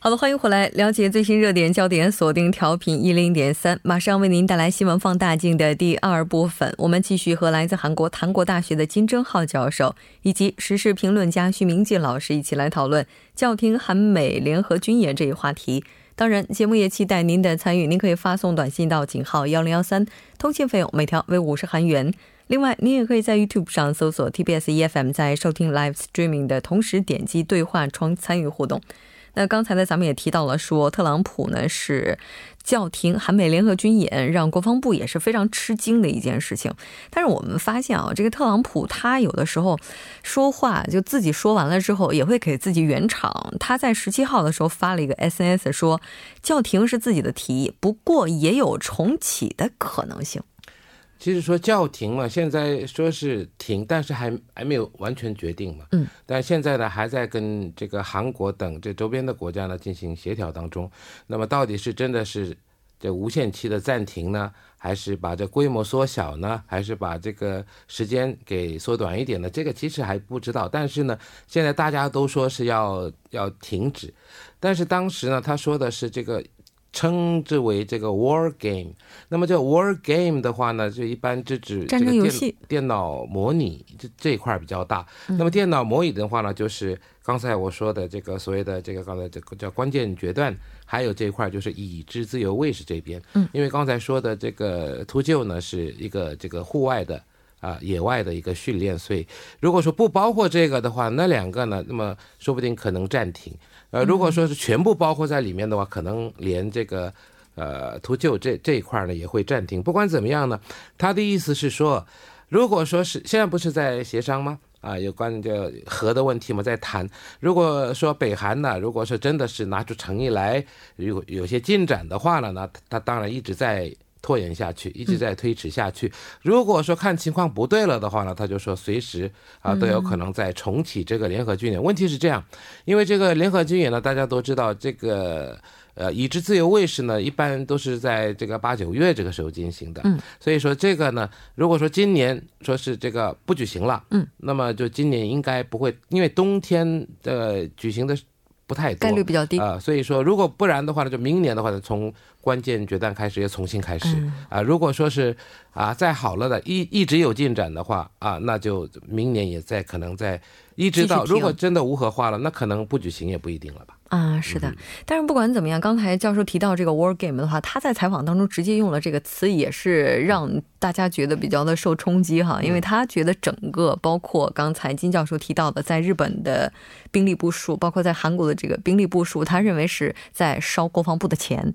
好的，欢迎回来，了解最新热点焦点，锁定调频一零点三，马上为您带来新闻放大镜的第二部分。我们继续和来自韩国檀国大学的金正浩教授以及时事评论家徐明季老师一起来讨论教廷韩美联合军演这一话题。当然，节目也期待您的参与。您可以发送短信到井号幺零幺三，通信费用每条为五十韩元。另外，您也可以在 YouTube 上搜索 TBS EFM，在收听 Live Streaming 的同时点击对话窗参与互动。那刚才呢，咱们也提到了，说特朗普呢是叫停韩美联合军演，让国防部也是非常吃惊的一件事情。但是我们发现啊，这个特朗普他有的时候说话就自己说完了之后，也会给自己圆场。他在十七号的时候发了一个 SNS 说，叫停是自己的提议，不过也有重启的可能性。其实说叫停嘛，现在说是停，但是还还没有完全决定嘛。嗯。但现在呢，还在跟这个韩国等这周边的国家呢进行协调当中。那么到底是真的是这无限期的暂停呢，还是把这规模缩小呢，还是把这个时间给缩短一点呢？这个其实还不知道。但是呢，现在大家都说是要要停止，但是当时呢，他说的是这个。称之为这个 war game，那么这 war game 的话呢，就一般就指这个电电脑模拟这这一块比较大。那么电脑模拟的话呢，就是刚才我说的这个所谓的这个刚才这个叫关键决断，还有这一块就是已知自由卫士这边。嗯，因为刚才说的这个秃鹫呢是一个这个户外的啊野外的一个训练，所以如果说不包括这个的话，那两个呢，那么说不定可能暂停。呃，如果说是全部包括在里面的话，可能连这个，呃，图旧这这一块呢也会暂停。不管怎么样呢，他的意思是说，如果说是现在不是在协商吗？啊，有关这核的问题嘛，在谈。如果说北韩呢，如果说真的是拿出诚意来，有有些进展的话呢，那他当然一直在。拖延下去，一直在推迟下去。如果说看情况不对了的话呢，他就说随时啊都有可能再重启这个联合军演。问题是这样，因为这个联合军演呢，大家都知道，这个呃，已知自由卫士呢，一般都是在这个八九月这个时候进行的。嗯，所以说这个呢，如果说今年说是这个不举行了，嗯，那么就今年应该不会，因为冬天的举行的不太多，概率比较低啊。所以说，如果不然的话呢，就明年的话呢，从关键决战开始，又重新开始啊！如果说是啊，再好了的，一一直有进展的话啊，那就明年也在可能在一直到，如果真的无核化了，那可能不举行也不一定了吧。啊，是的，但是不管怎么样，刚才教授提到这个 war game 的话，他在采访当中直接用了这个词，也是让大家觉得比较的受冲击哈，因为他觉得整个包括刚才金教授提到的，在日本的兵力部署，包括在韩国的这个兵力部署，他认为是在烧国防部的钱。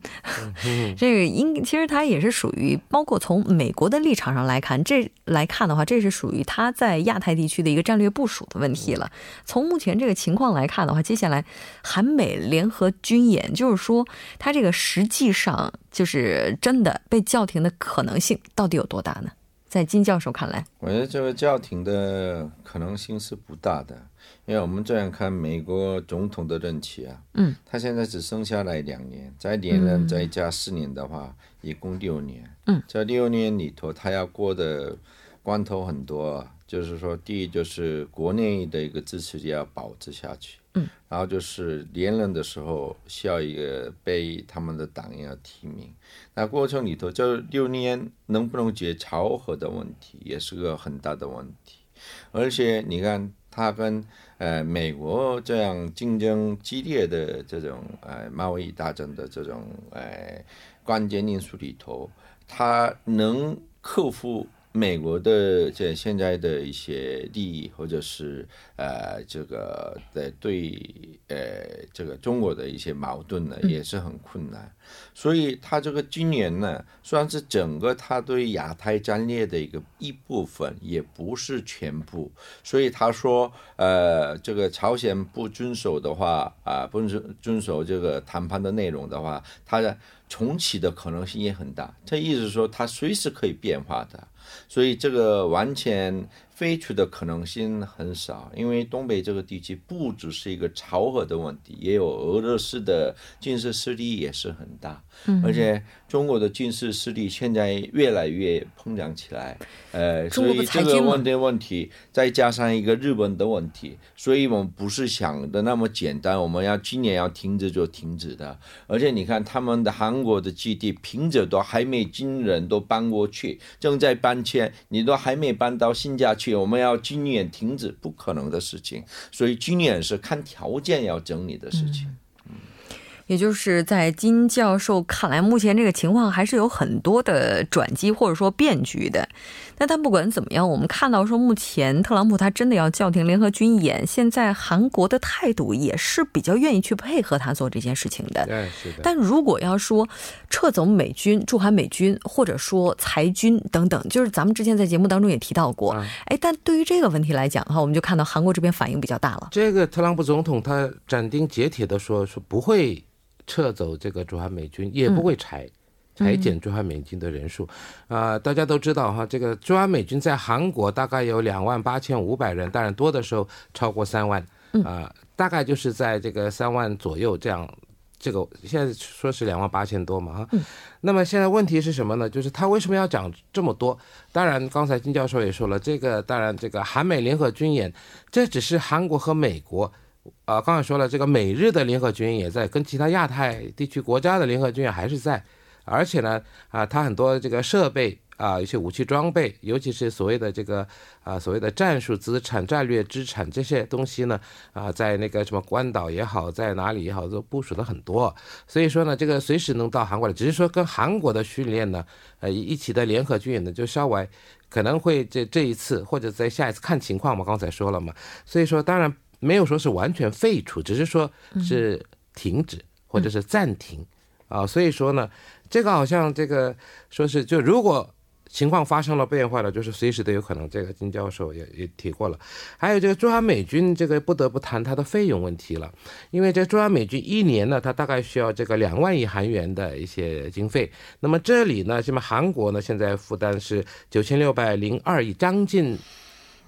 这个应其实他也是属于，包括从美国的立场上来看，这来看的话，这是属于他在亚太地区的一个战略部署的问题了。从目前这个情况来看的话，接下来韩美。联合军演，就是说，它这个实际上就是真的被叫停的可能性到底有多大呢？在金教授看来，我觉得这个叫停的可能性是不大的，因为我们这样看美国总统的任期啊，嗯，他现在只剩下来两年，再连任再加四年的话，一共六年，嗯，这六年里头，他要过的关头很多，就是说，第一就是国内的一个支持要保持下去。嗯，然后就是连任的时候需要一个被他们的党要提名，那过程里头这六年能不能解朝核的问题，也是个很大的问题。而且你看，他跟呃美国这样竞争激烈的这种呃贸易大战的这种呃关键因素里头，他能克服美国的这现在的一些利益，或者是呃这个的对呃这个中国的一些矛盾呢，也是很困难。所以他这个今年呢，算是整个他对亚太战略的一个一部分，也不是全部。所以他说，呃，这个朝鲜不遵守的话，啊，不遵遵守这个谈判的内容的话，他的重启的可能性也很大。这意思说，他随时可以变化的。所以这个完全废除的可能性很少，因为东北这个地区不只是一个朝核的问题，也有俄罗斯的军事势力也是很大，而且中国的军事势力现在越来越膨胀起来，呃，所以这个问题问题再加上一个日本的问题，所以我们不是想的那么简单，我们要今年要停止就停止的，而且你看他们的韩国的基地平着都还没军人都搬过去，正在搬。迁你都还没搬到新家去，我们要今年停止，不可能的事情。所以今年是看条件要整理的事情。也就是在金教授看来，目前这个情况还是有很多的转机或者说变局的。那但不管怎么样，我们看到说目前特朗普他真的要叫停联合军演，现在韩国的态度也是比较愿意去配合他做这件事情的。对，是的。但如果要说撤走美军驻韩美军，或者说裁军等等，就是咱们之前在节目当中也提到过。哎，但对于这个问题来讲的话，我们就看到韩国这边反应比较大了。这个特朗普总统他斩钉截铁的说，说不会。撤走这个驻韩美军也不会裁裁减驻韩美军的人数，啊，大家都知道哈，这个驻韩美军在韩国大概有两万八千五百人，当然多的时候超过三万，啊，大概就是在这个三万左右这样，这个现在说是两万八千多嘛哈，那么现在问题是什么呢？就是他为什么要讲这么多？当然，刚才金教授也说了，这个当然这个韩美联合军演，这只是韩国和美国。啊，刚才说了，这个美日的联合军演也在，跟其他亚太地区国家的联合军演还是在，而且呢，啊，它很多这个设备啊，一些武器装备，尤其是所谓的这个啊，所谓的战术资产、战略资产这些东西呢，啊，在那个什么关岛也好，在哪里也好，都部署的很多，所以说呢，这个随时能到韩国来，只是说跟韩国的训练呢，呃，一起的联合军演呢，就稍微可能会这这一次或者在下一次看情况嘛，刚才说了嘛，所以说当然。没有说是完全废除，只是说是停止或者是暂停啊，所以说呢，这个好像这个说是就如果情况发生了变化了，就是随时都有可能。这个金教授也也提过了，还有这个驻韩美军这个不得不谈它的费用问题了，因为这驻韩美军一年呢，它大概需要这个两万亿韩元的一些经费，那么这里呢，什么韩国呢，现在负担是九千六百零二亿，将近。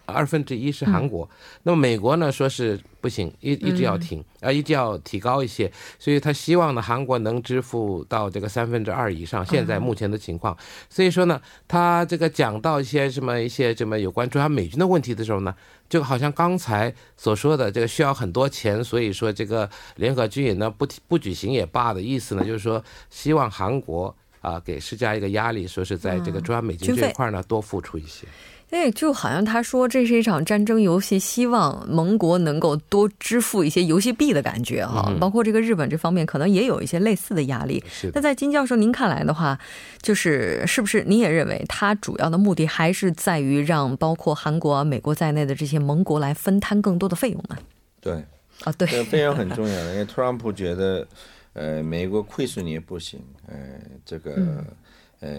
二分之一是韩国，那么美国呢？说是不行，一一直要停，啊，一直要提高一些，所以他希望呢，韩国能支付到这个三分之二以上。现在目前的情况，所以说呢，他这个讲到一些什么一些什么有关驻韩美军的问题的时候呢，就好像刚才所说的这个需要很多钱，所以说这个联合军演呢不不举行也罢的意思呢，就是说希望韩国啊给施加一个压力，说是在这个驻韩美军这一块呢多付出一些。哎，就好像他说这是一场战争游戏，希望盟国能够多支付一些游戏币的感觉哈。包括这个日本这方面，可能也有一些类似的压力。那在金教授您看来的话，就是是不是您也认为他主要的目的还是在于让包括韩国、美国在内的这些盟国来分摊更多的费用呢？对，啊对，这费用很重要的，因为特朗普觉得，呃，美国亏损也不行，呃，这个，呃。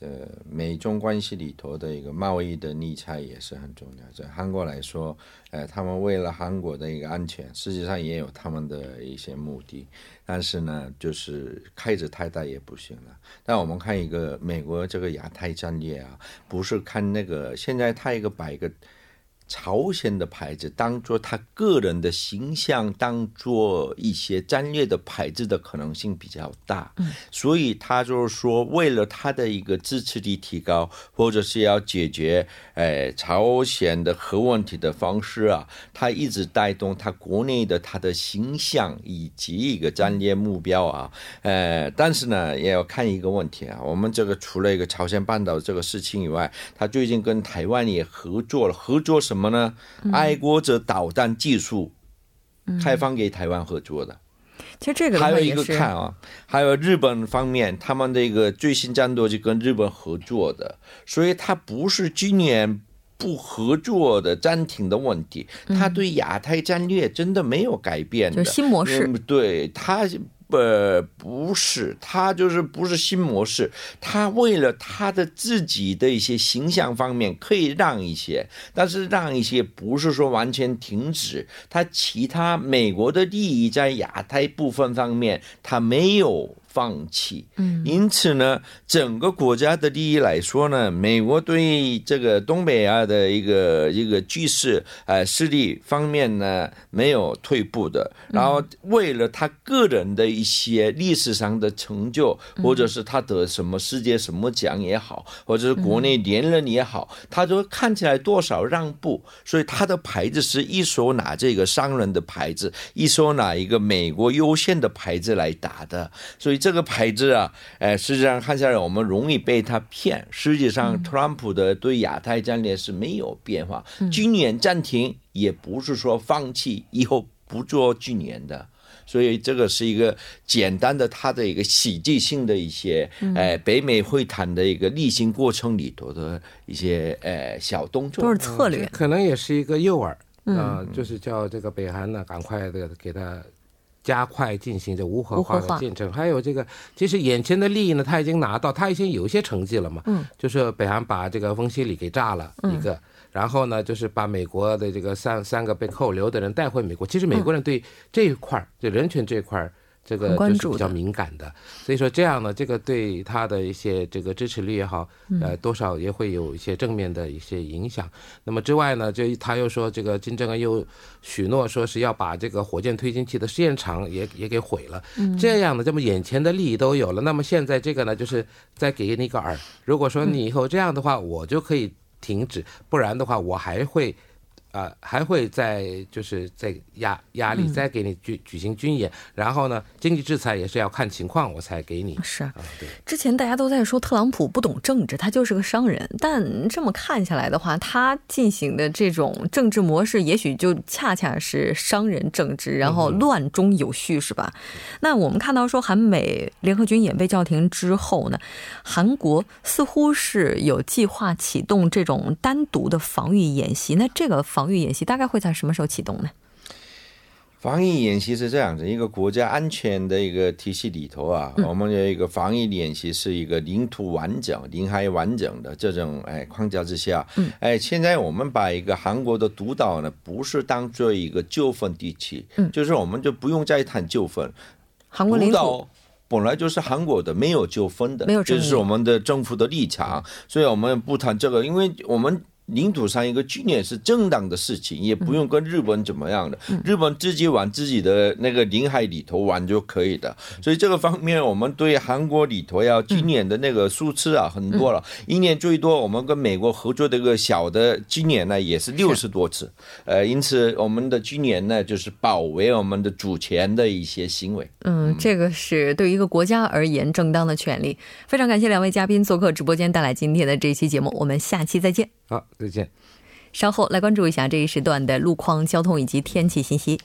这美中关系里头的一个贸易的逆差也是很重要。在韩国来说，呃，他们为了韩国的一个安全，实际上也有他们的一些目的。但是呢，就是开着太大也不行了。但我们看一个美国这个亚太战略啊，不是看那个现在他一个摆个。朝鲜的牌子当做他个人的形象，当做一些战略的牌子的可能性比较大，嗯所以他就是说，为了他的一个支持力提高，或者是要解决诶朝鲜的核问题的方式啊，他一直带动他国内的他的形象以及一个战略目标啊，呃，但是呢，也要看一个问题啊，我们这个除了一个朝鲜半岛这个事情以外，他最近跟台湾也合作了，合作什么？什么呢？爱国者导弹技术开放给台湾合作的，其实这个还有一个看啊，还有日本方面，他们的一个最新战斗就跟日本合作的，所以它不是今年不合作的暂停的问题，他对亚太战略真的没有改变的。新模式，对他。呃，不是，他就是不是新模式，他为了他的自己的一些形象方面可以让一些，但是让一些不是说完全停止，他其他美国的利益在亚太部分方面他没有。放弃，嗯，因此呢，整个国家的利益来说呢，美国对这个东北亚的一个一个局势，呃，势力方面呢，没有退步的。然后为了他个人的一些历史上的成就，或者是他得什么世界什么奖也好，或者是国内连任也好，他都看起来多少让步。所以他的牌子是一手拿这个商人的牌子，一手拿一个美国优先的牌子来打的。所以。这个牌子啊，哎，实际上看下来，我们容易被他骗。实际上，特朗普的对亚太战略是没有变化。军演暂停也不是说放弃，以后不做军演的。所以，这个是一个简单的他的一个喜剧性的一些，哎，北美会谈的一个例行过程里头的一些，呃，小动作，都是策略，可能也是一个诱饵啊，就是叫这个北韩呢，赶快的给他。加快进行这无核化的进程，还有这个，其实眼前的利益呢，他已经拿到，他已经有一些成绩了嘛。嗯，就是北韩把这个翁西里给炸了一个，然后呢，就是把美国的这个三三个被扣留的人带回美国。其实美国人对这一块儿，就人权这一块儿。这个就是比较敏感的，所以说这样呢，这个对他的一些这个支持率也好，呃，多少也会有一些正面的一些影响。那么之外呢，就他又说这个金正恩又许诺说是要把这个火箭推进器的试验场也也给毁了。嗯这样呢，这么眼前的利益都有了，那么现在这个呢，就是再给你一个饵。如果说你以后这样的话，我就可以停止；不然的话，我还会。啊，还会再就是再压压力，再给你举举行军演，然后呢，经济制裁也是要看情况我才给你。是啊，对。之前大家都在说特朗普不懂政治，他就是个商人。但这么看下来的话，他进行的这种政治模式，也许就恰恰是商人政治，然后乱中有序，是吧？那我们看到说韩美联合军演被叫停之后呢，韩国似乎是有计划启动这种单独的防御演习。那这个防防御演习大概会在什么时候启动呢？防疫演习是这样子，一个国家安全的一个体系里头啊，我们有一个防疫演习是一个领土完整、领海完整的这种哎框架之下，嗯哎，现在我们把一个韩国的独岛呢，不是当做一个纠纷地区，嗯，就是我们就不用再谈纠纷，韩国领土本来就是韩国的，没有纠纷的，没有，这是我们的政府的立场，所以我们不谈这个，因为我们。领土上一个军演是正当的事情，也不用跟日本怎么样的，日本自己往自己的那个领海里头玩就可以的。所以这个方面，我们对韩国里头要军演的那个数次啊很多了，一年最多我们跟美国合作的一个小的军演呢也是六十多次。呃，因此我们的军演呢就是保卫我们的主权的一些行为。嗯，这个是对于一个国家而言正当的权利。非常感谢两位嘉宾做客直播间，带来今天的这期节目。我们下期再见。好，再见。稍后来关注一下这一时段的路况、交通以及天气信息。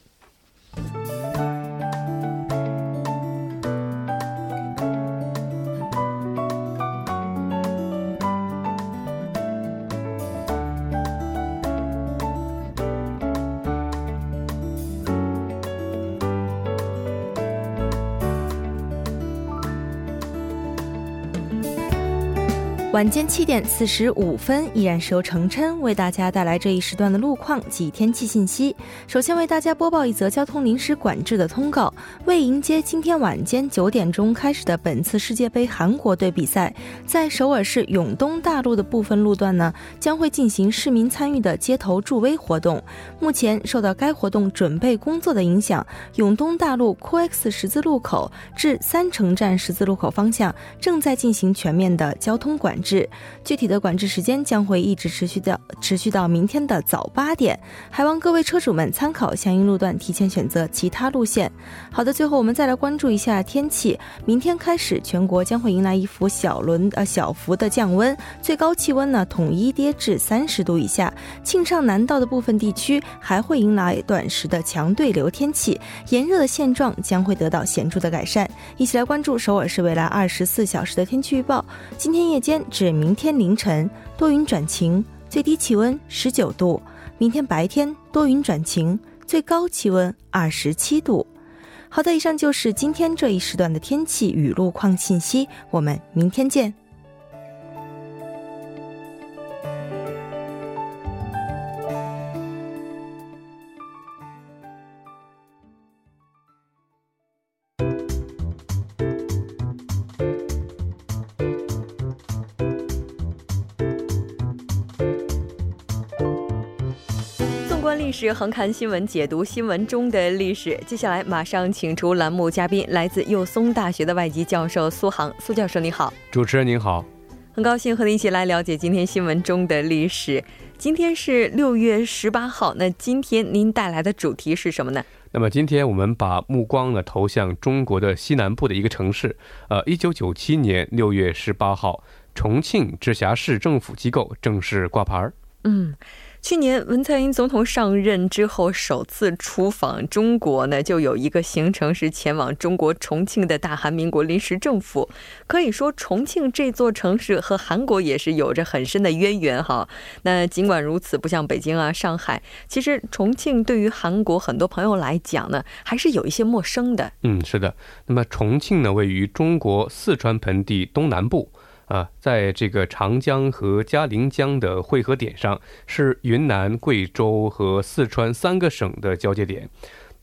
晚间七点四十五分，依然是由程琛为大家带来这一时段的路况及天气信息。首先为大家播报一则交通临时管制的通告：为迎接今天晚间九点钟开始的本次世界杯韩国队比赛，在首尔市永东大路的部分路段呢，将会进行市民参与的街头助威活动。目前受到该活动准备工作的影响，永东大路 COX 十字路口至三城站十字路口方向正在进行全面的交通管。制，制具体的管制时间将会一直持续到持续到明天的早八点，还望各位车主们参考相应路段，提前选择其他路线。好的，最后我们再来关注一下天气，明天开始全国将会迎来一幅小轮呃小幅的降温，最高气温呢统一跌至三十度以下，庆尚南道的部分地区还会迎来短时的强对流天气，炎热的现状将会得到显著的改善。一起来关注首尔市未来二十四小时的天气预报。今天夜间至明天凌晨多云转晴，最低气温十九度；明天白天多云转晴，最高气温二十七度。好的，以上就是今天这一时段的天气与路况信息。我们明天见。历史横看新闻，解读新闻中的历史。接下来马上请出栏目嘉宾，来自幼松大学的外籍教授苏杭。苏教授，你好！主持人您好，很高兴和您一起来了解今天新闻中的历史。今天是六月十八号，那今天您带来的主题是什么呢？那么今天我们把目光呢投向中国的西南部的一个城市。呃，一九九七年六月十八号，重庆直辖市政府机构正式挂牌儿。嗯。去年文在寅总统上任之后首次出访中国呢，就有一个行程是前往中国重庆的大韩民国临时政府。可以说，重庆这座城市和韩国也是有着很深的渊源哈。那尽管如此，不像北京啊、上海，其实重庆对于韩国很多朋友来讲呢，还是有一些陌生的。嗯，是的。那么重庆呢，位于中国四川盆地东南部。啊，在这个长江和嘉陵江的汇合点上，是云南、贵州和四川三个省的交界点。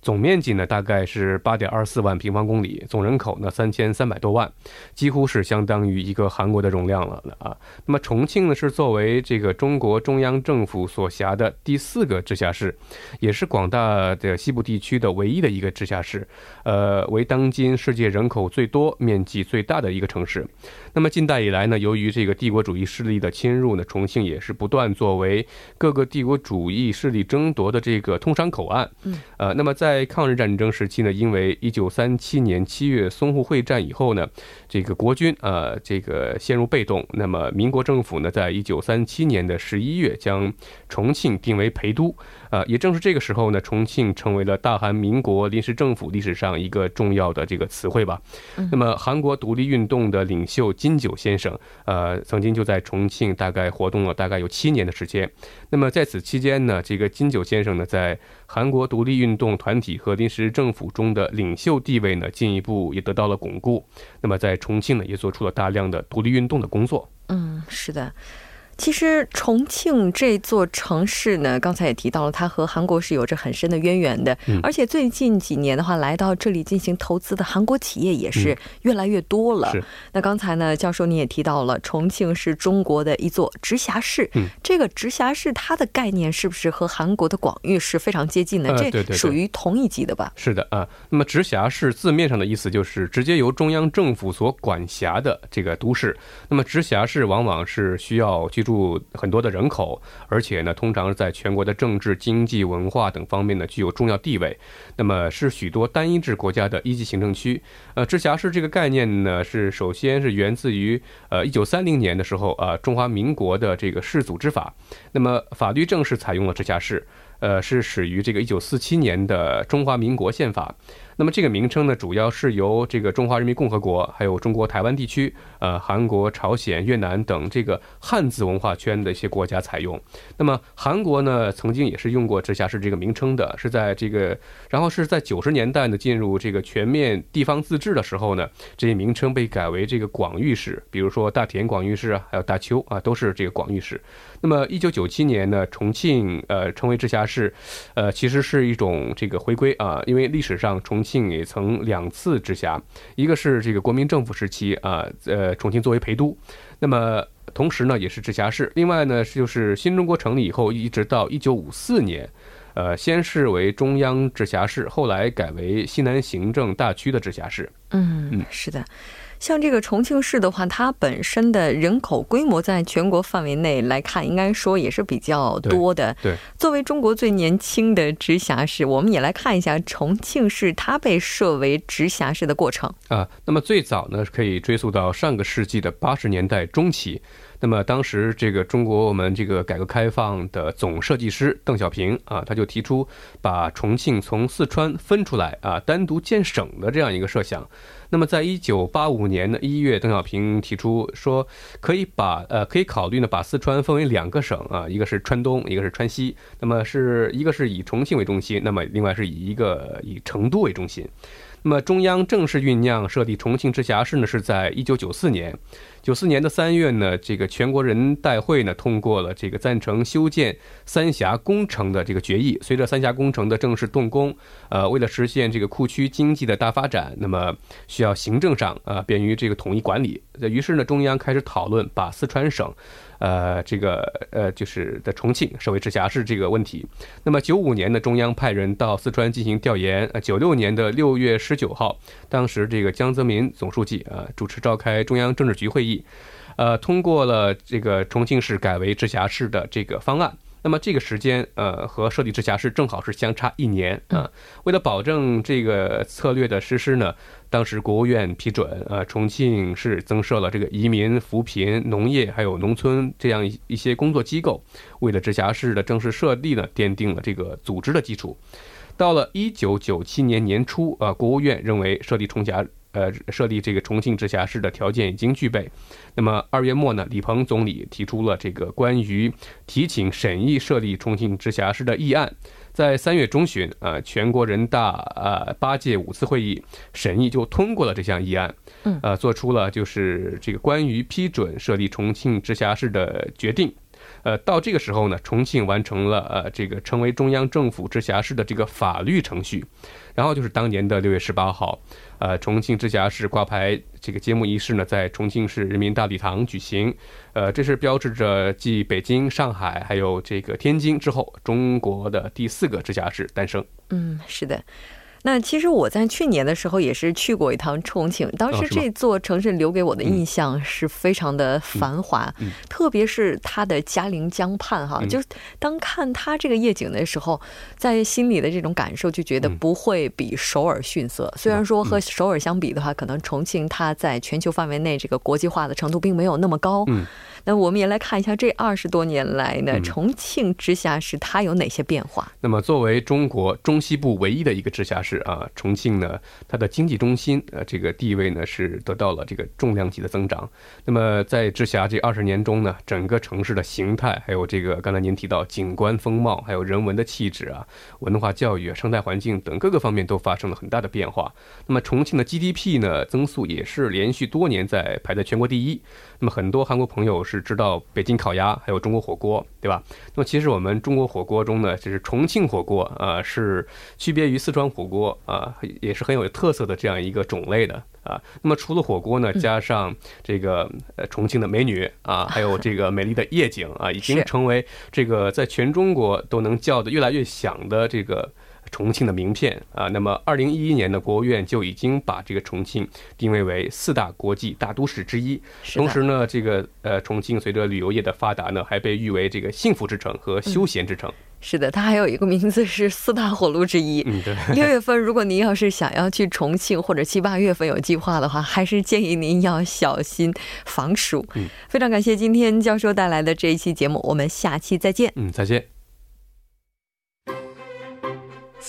总面积呢大概是八点二四万平方公里，总人口呢三千三百多万，几乎是相当于一个韩国的容量了啊。那么重庆呢是作为这个中国中央政府所辖的第四个直辖市，也是广大的西部地区的唯一的一个直辖市，呃，为当今世界人口最多、面积最大的一个城市。那么近代以来呢，由于这个帝国主义势力的侵入呢，重庆也是不断作为各个帝国主义势力争夺的这个通商口岸。嗯，呃，那么在在抗日战争时期呢，因为一九三七年七月淞沪会战以后呢，这个国军啊，这个陷入被动。那么民国政府呢，在一九三七年的十一月将重庆定为陪都。啊，也正是这个时候呢，重庆成为了大韩民国临时政府历史上一个重要的这个词汇吧。那么韩国独立运动的领袖金九先生，呃，曾经就在重庆大概活动了大概有七年的时间。那么在此期间呢，这个金九先生呢，在韩国独立运动团体和临时政府中的领袖地位呢，进一步也得到了巩固。那么在重庆呢，也做出了大量的独立运动的工作。嗯，是的。其实重庆这座城市呢，刚才也提到了，它和韩国是有着很深的渊源的。嗯，而且最近几年的话，来到这里进行投资的韩国企业也是越来越多了。是。那刚才呢，教授你也提到了，重庆是中国的一座直辖市。嗯。这个直辖市它的概念是不是和韩国的广域是非常接近的？这属于同一级的吧？是的啊。那么直辖市字面上的意思就是直接由中央政府所管辖的这个都市。那么直辖市往往是需要住。很多的人口，而且呢，通常在全国的政治、经济、文化等方面呢，具有重要地位。那么是许多单一制国家的一级行政区。呃，直辖市这个概念呢，是首先是源自于呃一九三零年的时候啊，中华民国的这个市组织法。那么法律正式采用了直辖市，呃，是始于这个一九四七年的中华民国宪法。那么这个名称呢，主要是由这个中华人民共和国，还有中国台湾地区，呃，韩国、朝鲜、越南等这个汉字文化圈的一些国家采用。那么韩国呢，曾经也是用过直辖市这个名称的，是在这个，然后是在九十年代呢，进入这个全面地方自治的时候呢，这些名称被改为这个广域市，比如说大田广域市啊，还有大邱啊，都是这个广域市。那么一九九七年呢，重庆呃成为直辖市，呃，其实是一种这个回归啊，因为历史上重。重庆也曾两次直辖，一个是这个国民政府时期啊，呃，重庆作为陪都，那么同时呢也是直辖市。另外呢，就是新中国成立以后，一直到一九五四年，呃，先是为中央直辖市，后来改为西南行政大区的直辖市。嗯，是的。像这个重庆市的话，它本身的人口规模在全国范围内来看，应该说也是比较多的。对，作为中国最年轻的直辖市，我们也来看一下重庆市它被设为直辖市的过程啊。那么最早呢，可以追溯到上个世纪的八十年代中期。那么当时这个中国我们这个改革开放的总设计师邓小平啊，他就提出把重庆从四川分出来啊，单独建省的这样一个设想。那么在一九八五年的一月，邓小平提出说可以把呃可以考虑呢把四川分为两个省啊，一个是川东，一个是川西。那么是一个是以重庆为中心，那么另外是以一个以成都为中心。那么中央正式酝酿设立重庆直辖市呢，是在一九九四年。九四年的三月呢，这个全国人代会呢通过了这个赞成修建三峡工程的这个决议。随着三峡工程的正式动工，呃，为了实现这个库区经济的大发展，那么需要行政上啊便于这个统一管理。于是呢，中央开始讨论把四川省。呃，这个呃，就是在重庆设为直辖市这个问题。那么九五年呢，中央派人到四川进行调研。呃，九六年的六月十九号，当时这个江泽民总书记啊主持召开中央政治局会议，呃，通过了这个重庆市改为直辖市的这个方案。那么这个时间，呃，和设立直辖市正好是相差一年啊。为了保证这个策略的实施呢，当时国务院批准，呃，重庆市增设了这个移民、扶贫、农业还有农村这样一些工作机构，为了直辖市的正式设立呢，奠定了这个组织的基础。到了一九九七年年初，啊，国务院认为设立重辖。呃，设立这个重庆直辖市的条件已经具备。那么二月末呢，李鹏总理提出了这个关于提请审议设立重庆直辖市的议案。在三月中旬，啊，全国人大呃八届五次会议审议就通过了这项议案，嗯，呃，做出了就是这个关于批准设立重庆直辖市的决定。呃，到这个时候呢，重庆完成了呃这个成为中央政府直辖市的这个法律程序。然后就是当年的六月十八号，呃，重庆直辖市挂牌这个揭幕仪式呢，在重庆市人民大礼堂举行，呃，这是标志着继北京、上海还有这个天津之后，中国的第四个直辖市诞生。嗯，是的。那其实我在去年的时候也是去过一趟重庆，当时这座城市留给我的印象是非常的繁华，特别是它的嘉陵江畔哈，就是当看它这个夜景的时候，在心里的这种感受就觉得不会比首尔逊色。虽然说和首尔相比的话，可能重庆它在全球范围内这个国际化的程度并没有那么高。那我们也来看一下这二十多年来呢，重庆直辖市它有哪些变化？那么作为中国中西部唯一的一个直辖市啊，重庆呢，它的经济中心呃这个地位呢是得到了这个重量级的增长。那么在直辖这二十年中呢，整个城市的形态，还有这个刚才您提到景观风貌，还有人文的气质啊，文化教育、生态环境等各个方面都发生了很大的变化。那么重庆的 GDP 呢增速也是连续多年在排在全国第一。那么很多韩国朋友是知道北京烤鸭，还有中国火锅，对吧？那么其实我们中国火锅中呢，就是重庆火锅啊，是区别于四川火锅啊，也是很有特色的这样一个种类的啊。那么除了火锅呢，加上这个呃重庆的美女啊，还有这个美丽的夜景啊，已经成为这个在全中国都能叫的越来越响的这个。重庆的名片啊，那么二零一一年的国务院就已经把这个重庆定位为四大国际大都市之一。同时呢，这个呃重庆随着旅游业的发达呢，还被誉为这个幸福之城和休闲之城。是的，它还有一个名字是四大火炉之一。嗯，对。六月份，如果您要是想要去重庆，或者七八月份有计划的话，还是建议您要小心防暑。嗯，非常感谢今天教授带来的这一期节目，我们下期再见。嗯，再见。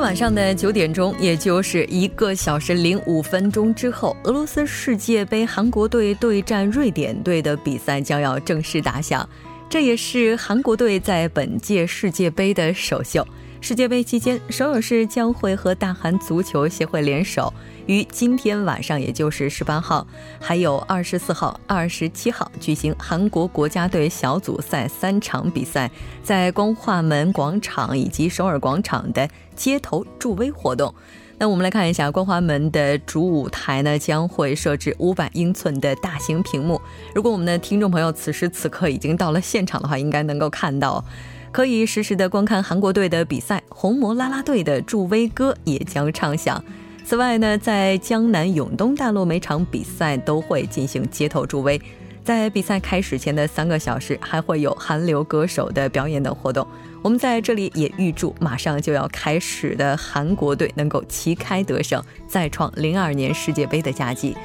晚上的九点钟，也就是一个小时零五分钟之后，俄罗斯世界杯韩国队对战瑞典队的比赛将要正式打响。这也是韩国队在本届世界杯的首秀。世界杯期间，首尔市将会和大韩足球协会联手，于今天晚上，也就是十八号，还有二十四号、二十七号举行韩国国家队小组赛三场比赛，在光化门广场以及首尔广场的街头助威活动。那我们来看一下，光华门的主舞台呢将会设置五百英寸的大型屏幕。如果我们的听众朋友此时此刻已经到了现场的话，应该能够看到，可以实时的观看韩国队的比赛。红魔啦啦队的助威歌也将唱响。此外呢，在江南永东大路每场比赛都会进行街头助威。在比赛开始前的三个小时，还会有韩流歌手的表演等活动。我们在这里也预祝马上就要开始的韩国队能够旗开得胜，再创零二年世界杯的佳绩。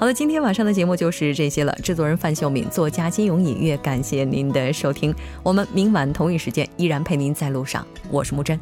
好了，今天晚上的节目就是这些了。制作人范秀敏，作家金勇隐月，感谢您的收听。我们明晚同一时间依然陪您在路上。我是木真。